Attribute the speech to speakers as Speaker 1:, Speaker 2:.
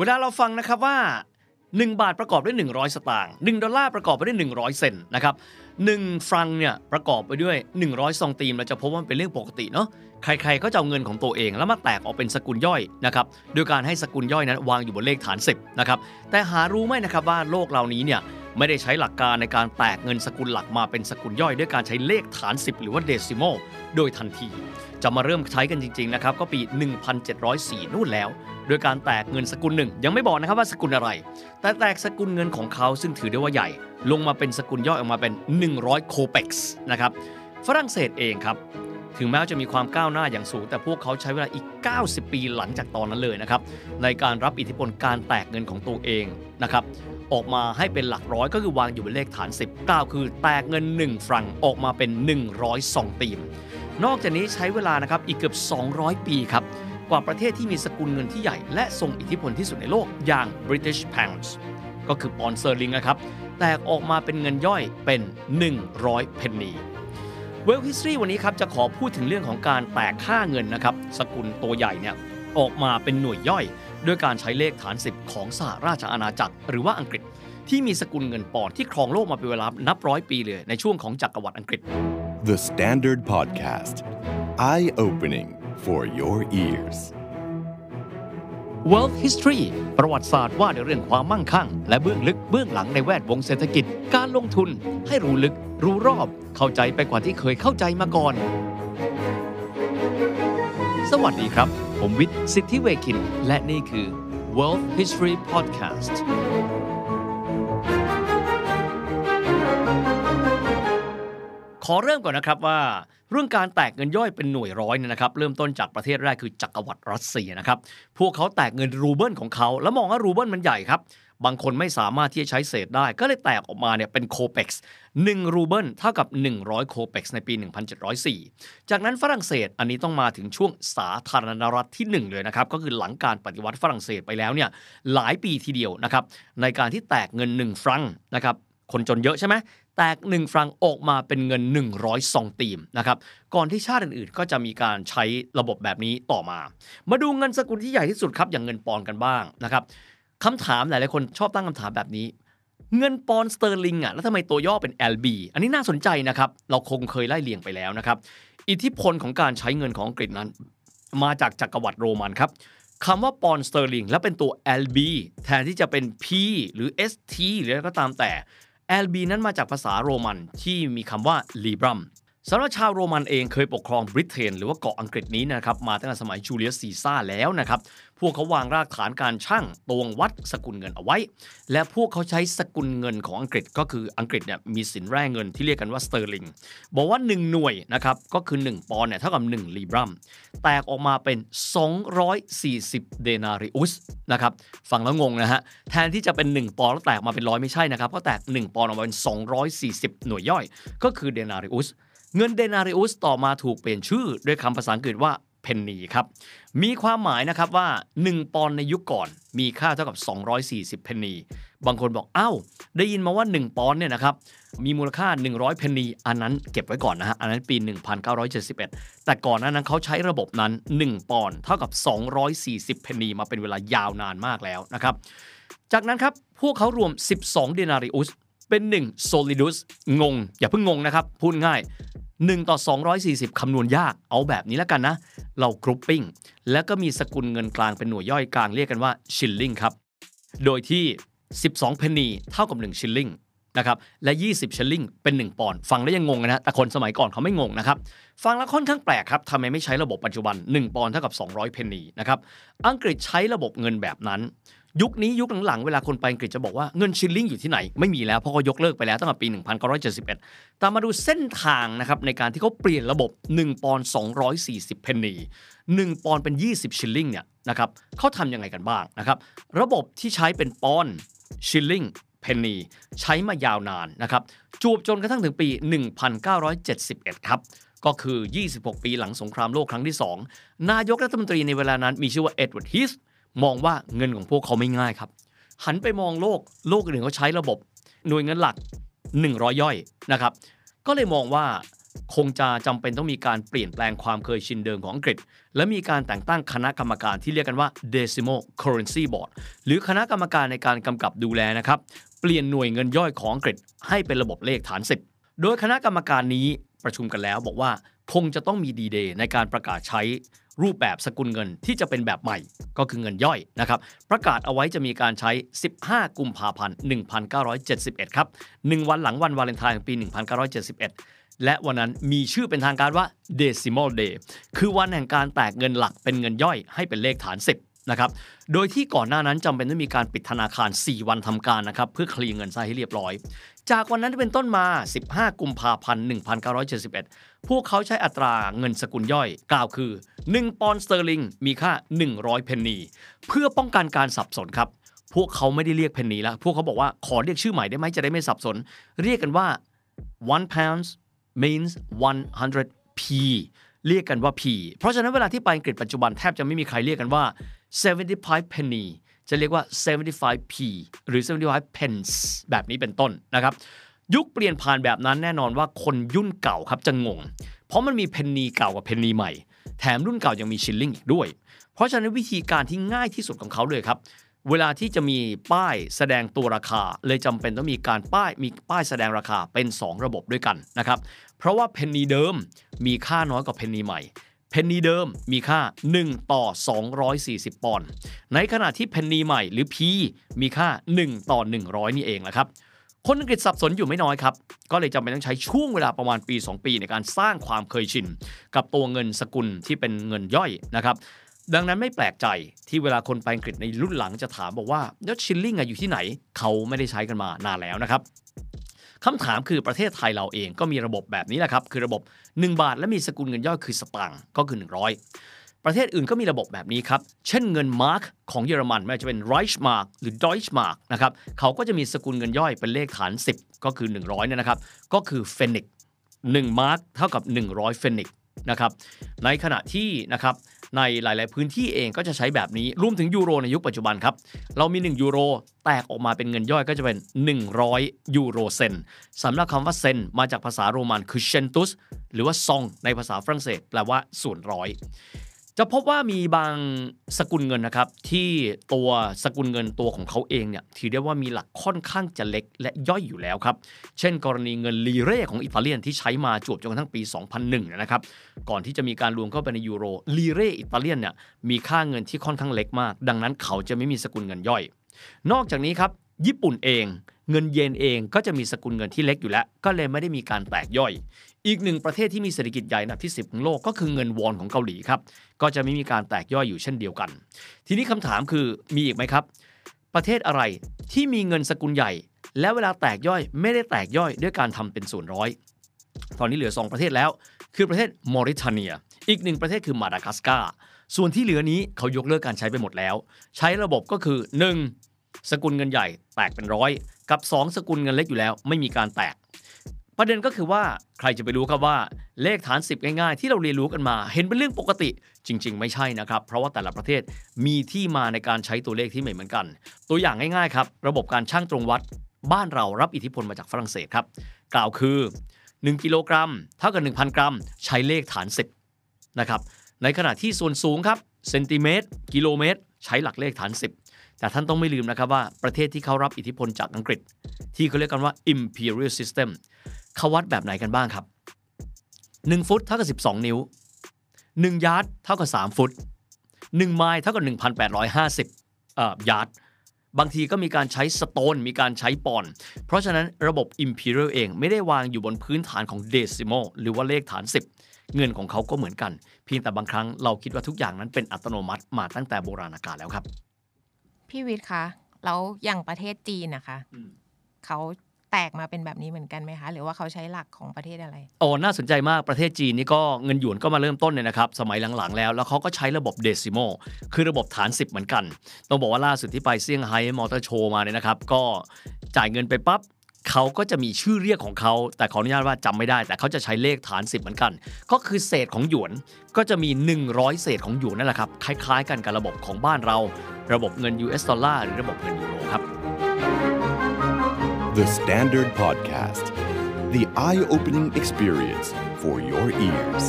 Speaker 1: เวลาเราฟังนะครับว่า 1 บาทประกอบด้วย 100 สตางค์1ดอลลาร์ประกอบไปด้วย 100 เซนต์นะครับ1ฟรังเนี่ยประกอบไปด้วย 100 ซองตีมเราจะพบว่ามันเป็นเรื่องปกติเนาะใครๆก็จะเอาเงินของตัวเองแล้วมาแตกออกเป็นสกุลย่อยนะครับโดยการให้สกุลย่อยนั้นวางอยู่บนเลขฐาน 10นะครับแต่หารู้ไหมนะครับว่าโลกเหล่านี้เนี่ยไม่ได้ใช้หลักการในการแตกเงินสกุลหลักมาเป็นสกุลย่อย ด้วยการใช้เลขฐาน 10 หรือว่าเดซิมอลโดยทันที จะมาเริ่มใช้กันจริงๆนะครับก็ปี 1704 นู่นแล้ว โดยการแตกเงินสกุลหนึ่ง ยังไม่บอกนะครับว่าสกุลอะไร แต่แตกสกุลเงินของเขาซึ่งถือได้ว่าใหญ่ ลงมาเป็นสกุลย่อยออกมาเป็น 100 โคเปกส์นะครับฝรั่งเศสเองครับถึงแม้จะมีความก้าวหน้าอย่างสูง แต่พวกเขาใช้เวลาอีก 90 ปีหลังจากตอนนั้นเลยนะครับในการรับอิทธิพลการแตกเงินของตัวเองนะครับออกมาให้เป็นหลักร้อยก็คือวางอยู่บนเลขฐาน 10 9 คือแตกเงิน 1 ฟรังออกมาเป็น 100ซองตีม นอกจากนี้ใช้เวลานะครับอีกเกือบ 200 ปีครับ กว่าประเทศที่มีสกุลเงินที่ใหญ่และทรงอิทธิพลที่สุดในโลกอย่าง British Pounds ก็คือปอนด์สเตอร์ลิงนะครับ แตกออกมาเป็นเงินย่อยเป็น 100 เพนนี World History วันนี้ครับจะขอพูดถึงเรื่องของการแตกค่าเงินนะครับ สกุลตัวใหญ่เนี่ยออกมาเป็นหน่วยย่อย ด้วยการใช้เลขฐาน 10 ของสหราชอาณาจักร หรือว่าอังกฤษ ที่มีสกุลเงินปอนที่ครองโลกมาเป็นเวลานับร้อยปีเลยในช่วงของจักรวรรดิอังกฤษ
Speaker 2: The Standard Podcast. Eye opening for your ears.
Speaker 1: World History ประวัติศาสตร์ว่าด้วยเรื่องความมั่งคั่ง และเบื้องลึกเบื้องหลังในแวดวงเศรษฐกิจ การลงทุน ให้รู้ลึก รู้รอบ เข้าใจไปกว่าที่เคยเข้าใจมาก่อน สวัสดีครับ ผมวิทย์ สิทธิเวคิน และนี่คือ World History Podcast อเริ่มก่อนนะครับว่าเรื่องการแตกเงินย่อยเป็นหน่วยร้อยเนี่ยนะครับเริ่มต้นจากประเทศแรกคือจักรวรรดิรัสเซียนะครับพวกเขาแตกเงินรูเบิลของเขา แล้วมองว่ารูเบิลมันใหญ่ครับบางคนไม่สามารถที่จะใช้เศษได้ ก็เลยแตกออกมาเนี่ยเป็นโคเปกซ์1รูเบิลเท่ากับ 100 โคเปกซ์ในปี 1704 จากนั้นฝรั่งเศสอันนี้ต้องมาถึงช่วงสาธารณรัฐที่ 1 เลยนะครับ ก็คือหลังการปฏิวัติฝรั่งเศสไปแล้วเนี่ยหลายปีทีเดียวนะครับในการที่แตกเงิน 1 ฟรังนะครับคนจนเยอะใช่ไหม แตก 1 ฟรังออกมาเป็นเงิน 100ซองตีมนะครับก่อนที่ชาติอื่นๆ ก็จะมีการใช้ระบบแบบนี้ต่อมา มาดูเงินสกุลที่ใหญ่ที่สุดครับอย่างเงินปอนด์กันบ้างนะครับคำถามหลายๆคนชอบตั้งคำถามแบบนี้ เงินปอนด์สเตอร์ลิงอะแล้วทำไมตัวย่อเป็น LB อันนี้น่าสนใจนะครับเราคงเคยไล่เลียงไปแล้วนะครับอิทธิพลของการใช้เงินของอังกฤษนั้น มาจากจักรวรรดิโรมันครับคำว่าปอนด์สเตอร์ลิงและเป็นตัว LB แทนที่จะเป็น P หรือ ST หรืออะไรก็ตามแต่ LB นั้นมาจากภาษาโรมันที่มีคำว่า Librum สำหรับชาวโรมันเองเคยปกครองบริเตนหรือว่าเกาะอังกฤษนี้นะครับมาตั้งแต่สมัยจูเลียสซีซ่าแล้วนะครับ พวกเขาวางรากฐานการชั่งตวงวัดสกุลเงินเอาไว้ และพวกเขาใช้สกุลเงินของอังกฤษก็คืออังกฤษเนี่ยมีสินแร่เงินที่เรียกกันว่าสเตอร์ลิงบอกว่า 1 หน่วยนะครับก็คือ 1 ปอนด์เนี่ยเท่ากับ 1 Librum แตกออกมาเป็น 240 เดนาริอุสนะครับฟังแล้วงงนะฮะแทนที่จะเป็น 1 ปอนด์แล้วแตกมาเป็นร้อยไม่ใช่นะครับก็แตก 1 ปอนด์ออกมาเป็น 240 หน่วยย่อย ก็คือเดนาริอุส เงินเดนาริอุสต่อมาถูกเปลี่ยนชื่อด้วยคำภาษาอังกฤษว่าเพนนีครับ มีความหมายนะครับว่า 1 ปอนด์ในยุคก่อน มีค่าเท่ากับ 240 เพนนี บางคนบอกอ้าว ได้ยินมาว่า 1 ปอนด์เนี่ยนะครับ มีมูลค่า 100 เพนนี อันนั้นเก็บไว้ก่อนนะฮะ อันนั้นปี 1971 แต่ก่อนหน้านั้นเขาใช้ระบบนั้น 1 ปอนด์เท่ากับ 240 เพนนี มาเป็นเวลายาวนานมากแล้วนะครับ จากนั้นครับ พวกเขารวม 12 เดนาริอุสเป็น1โซลิดุสงง อย่าเพิ่งงงนะครับ พูดง่าย 1 ต่อ 240 คำนวณยากเอาแบบนี้แล้วกันนะ เรา grouping แล้วก็มีสกุลเงินกลางเป็นหน่วยย่อยกลางเรียกกันว่าชิลลิงครับ โดยที่ 12 เพนนีเท่ากับ 1 ชิลลิงนะครับ และ 20 ชิลลิงเป็น 1 ปอนด์ ฟังแล้วยังงงนะ แต่คนสมัยก่อนเขาไม่งงนะครับ ฟังแล้วค่อนข้างแปลกครับทำไมไม่ใช้ระบบปัจจุบัน 1 ปอนด์เท่ากับ 200 เพนนีนะครับ อังกฤษใช้ระบบเงินแบบนั้น ยุคนี้ยุคหลังๆ เวลาคนไปอังกฤษจะบอกว่าเงินชิลลิงอยู่ที่ไหน ไม่มีแล้วเพราะเขายกเลิกไปแล้วตั้งแต่ปี 1971 ตามมาดูเส้นทางนะครับในการที่เขาเปลี่ยนระบบ 1 ปอนด์240 เพนนี 1 ปอนด์เป็น 20 ชิลลิงเนี่ยนะครับเขาทำยังไงกันบ้างนะครับระบบที่ใช้เป็นปอนด์ชิลลิงเพนนีใช้มายาวนานนะครับจวบจนกระทั่งถึงปี 1971 ครับก็คือ 26 ปีหลังสงครามโลกครั้งที่ 2 นายกรัฐมนตรีในเวลานั้นมีชื่อว่าเอ็ดเวิร์ดฮีธ มองว่าเงินของพวกเขาไม่ง่ายครับ หันไปมองโลกโลกอื่นเขาใช้ระบบ หน่วยเงินหลัก 100 ย่อยนะครับ ก็เลยมองว่าคงจะจำเป็นต้องมีการเปลี่ยนแปลงความเคยชินเดิมของอังกฤษ และมีการแต่งตั้งคณะกรรมการที่เรียกกันว่า Decimal Currency Board หรือคณะกรรมการในการกำกับดูแลนะครับ เปลี่ยนหน่วยเงินย่อยของอังกฤษ ให้เป็นระบบเลขฐาน 10 โดยคณะกรรมการนี้ประชุมกันแล้วบอกว่าคงจะต้องมีดีเดย์ในการประกาศใช้ รูปแบบสกุลเงินที่จะเป็นแบบใหม่ก็คือเงินย่อยนะครับ ประกาศเอาไว้จะมีการใช้ 15 กุมภาพันธ์ 1971 ครับ 1 วันหลังวันวาเลนไทน์ของปี 1971 และวันนั้นมีชื่อเป็นทางการว่า Decimal Day คือวันแห่งการแตกเงินหลักเป็นเงินย่อยให้เป็นเลขฐาน 10 นะครับ โดยที่ก่อนหน้านั้นจำเป็นต้องมีการปิดธนาคาร 4 วันทำการนะครับเพื่อเคลียร์เงินซะให้เรียบร้อย จากวันนั้นเป็นต้นมา 15 กุมภาพันธ์ 1971 พวกเขาใช้อัตราเงินสกุลย่อย กล่าวคือ 1 ปอนด์สเตอร์ลิงมีค่า 100 เพนนี เพื่อป้องกันการสับสนครับ พวกเขาไม่ได้เรียกเพนนีแล้ว พวกเขาบอกว่าขอเรียกชื่อใหม่ได้ไหมจะได้ไม่สับสน เรียกกันว่า one pounds means 100 p เรียกกันว่า p เพราะฉะนั้นเวลาที่ไปอังกฤษปัจจุบันแทบจะไม่มีใครเรียกกันว่า75 penny จะเรียกว่า 75p หรือ 75 pence แบบนี้เป็นต้นนะครับ ยุคเปลี่ยนผ่านแบบนั้นแน่นอนว่าคนยุ่นเก่าครับจะงง เพราะมันมีเพนนีเก่ากับเพนนีใหม่ แถมรุ่นเก่ายังมีชิลลิงอีกด้วย เพราะฉะนั้นวิธีการที่ง่ายที่สุดของเขาเลยครับ เวลาที่จะมีป้ายแสดงตัวราคา เลยจำเป็นต้องมีการป้ายมีป้ายแสดงราคาเป็น 2 ระบบด้วยกันนะครับ เพราะว่าเพนนีเดิมมีค่าน้อยกว่าเพนนีใหม่ เพนนีเดิมมีค่า 1 ต่อ 240 ปอนด์ในขณะที่เพนนีใหม่หรือ P มีค่า 1 ต่อ 100 นี่เองแหละครับคนอังกฤษสับสนอยู่ไม่น้อยครับ ก็เลยจำเป็นต้องใช้ช่วงเวลาประมาณปี 2 ปีในการสร้างความเคยชิน กับตัวเงินสกุลที่เป็นเงินย่อยนะครับ ดังนั้นไม่แปลกใจที่เวลาคนไปอังกฤษในรุ่นหลังจะถามบอกว่าแล้วชิลลิงอยู่ที่ไหน เขาไม่ได้ใช้กันมานานแล้วนะครับ คำถามคือประเทศไทยเราเองก็มีระบบแบบนี้แหละครับ คือระบบ 1 บาทและมีสกุลเงินย่อยคือสตางค์ก็คือ 100 ประเทศอื่นก็มีระบบแบบนี้ครับ เช่นเงินมาร์กของเยอรมันไม่ว่าจะเป็น Reichsmark หรือ Deutschmark นะครับเขาก็จะมีสกุลเงินย่อยเป็นเลขฐาน 10 ก็คือ 100เนี่ยนะครับ ก็คือเฟนิก1มาร์กเท่ากับ 100 เฟนิกนะครับ ในขณะที่นะครับ ในหลาย ๆ พื้นที่เองก็จะใช้แบบนี้รวมถึงยูโรในยุคปัจจุบันครับ เรามี 1 ยูโร แตกออกมาเป็นเงินย่อยก็จะเป็น 100 ยูโรเซนต์สำหรับคำว่าเซนต์มาจากภาษาโรมันคือ centus หรือว่าซองในภาษาฝรั่งเศสแปลว่าส่วนร้อย จะพบว่ามีบางสกุลเงินนะครับ ที่ตัวสกุลเงินตัวของเขาเองเนี่ยถือได้ว่ามีหลักค่อนข้างจะเล็กและย่อยอยู่แล้วครับ เช่น กรณีเงินลีเร่ของอิตาเลียนที่ใช้มาจวบจนกระทั่งปี 2001นะครับก่อนที่จะมีการรวมเข้าไปในยูโรลีเร่อิตาเลียนเนี่ยมีค่าเงินที่ค่อนข้างเล็กมาก ดังนั้นเขาจะไม่มีสกุลเงินย่อย นอกจากนี้ครับ ญี่ปุ่นเอง เงินเยนเองก็จะมีสกุลเงินที่เล็กอยู่แล้ว ก็เลยไม่ได้มีการแตกย่อย อีกหนึ่งประเทศที่มีเศรษฐกิจใหญ่อันดับที่ 10 ของโลกก็คือเงินวอนของเกาหลีครับ ก็จะไม่มีการแตกย่อยอยู่เช่นเดียวกัน ทีนี้คำถามคือมีอีกไหมครับ ประเทศอะไรที่มีเงินสกุลใหญ่ และเวลาแตกย่อยไม่ได้แตกย่อยด้วยการทำเป็นส่วนร้อย ตอนนี้เหลือ 2 ประเทศแล้ว คือประเทศมอริเทเนีย อีกหนึ่งประเทศคือมาดากัสการ์ส่วนที่เหลือนี้เขายกเลิกการใช้ไปหมดแล้ว ใช้ระบบก็คือ 1. สกุลเงินใหญ่แตกเป็นร้อยกับ 2 สกุลเงินเล็กอยู่แล้ว ไม่มีการแตก ประเด็นก็คือว่าใครจะไปรู้ครับว่าเลขฐาน 10 ง่ายๆ ที่เราเรียนรู้กันมา เห็นเป็นเรื่องปกติจริง ๆ ไม่ใช่นะครับ เพราะว่าแต่ละประเทศมีที่มาในการใช้ตัวเลขที่ไม่เหมือนกัน ตัวอย่างง่ายๆครับระบบการชั่งตรงวัด บ้านเรารับอิทธิพลมาจากฝรั่งเศสครับ กล่าวคือ 1 กิโลกรัม เท่ากับ 1,000 กรัม ใช้เลขฐาน 10นะครับในขณะที่ส่วนสูงครับเซนติเมตรกิโลเมตร ใช้หลักเลขฐาน 10 แต่ท่านต้องไม่ลืมนะครับว่าประเทศที่เขารับอิทธิพลจากอังกฤษ ที่เขาเรียกกันว่า imperial system เขาวัดแบบไหนกันบ้างครับ 1 ฟุตเท่ากับ 12 นิ้ว 1 ยาร์ดเท่ากับ 3 ฟุต 1 ไมล์เท่ากับ 1,850เอ่อยาร์ดบางทีก็มีการใช้สโตน มีการใช้ปอนด์เพราะฉะนั้นระบบ Imperial เองไม่ได้วางอยู่บนพื้นฐานของ Decimal หรือว่าเลขฐาน 10 เงินของเขาก็เหมือนกัน เพียงแต่บางครั้งเราคิดว่าทุกอย่างนั้นเป็นอัตโนมัติมาตั้งแต่โบราณกาลแล้วครับ
Speaker 3: พี่วิทย์คะแล้วอย่างประเทศจีนนะคะ
Speaker 1: อืม
Speaker 3: เขาแตกมาเป็นแบบนี้เหมือนกันไหมคะ หรือว่าเขาใช้หลักของประเทศอะไร
Speaker 1: โอ้น่าสนใจมากประเทศจีนนี่ก็เงินหยวนก็มาเริ่มต้นเนี่ยนะครับ สมัยหลังๆ แล้ว แล้วเขาก็ใช้ระบบเดซิโมคือระบบฐาน 10 เหมือนกัน ต้องบอกว่าล่าสุดที่ไปเซี่ยงไฮ้มอเตอร์โชว์มาเนี่ยนะครับ ก็จ่ายเงินไปปั๊บ เขาก็จะมีชื่อเรียกของเขา แต่ขออนุญาตว่าจำไม่ได้ แต่เขาจะใช้เลขฐาน 10 เหมือนกัน ก็คือเศษของหยวนก็จะมี 100 เศษของหยวนนั่นแหละครับ คล้ายๆ กันกับระบบของบ้านเรา ระบบเงิน US ดอลลาร์หรือระบบเงินยูโรครับ
Speaker 2: The Standard Podcast, the eye opening experience for your ears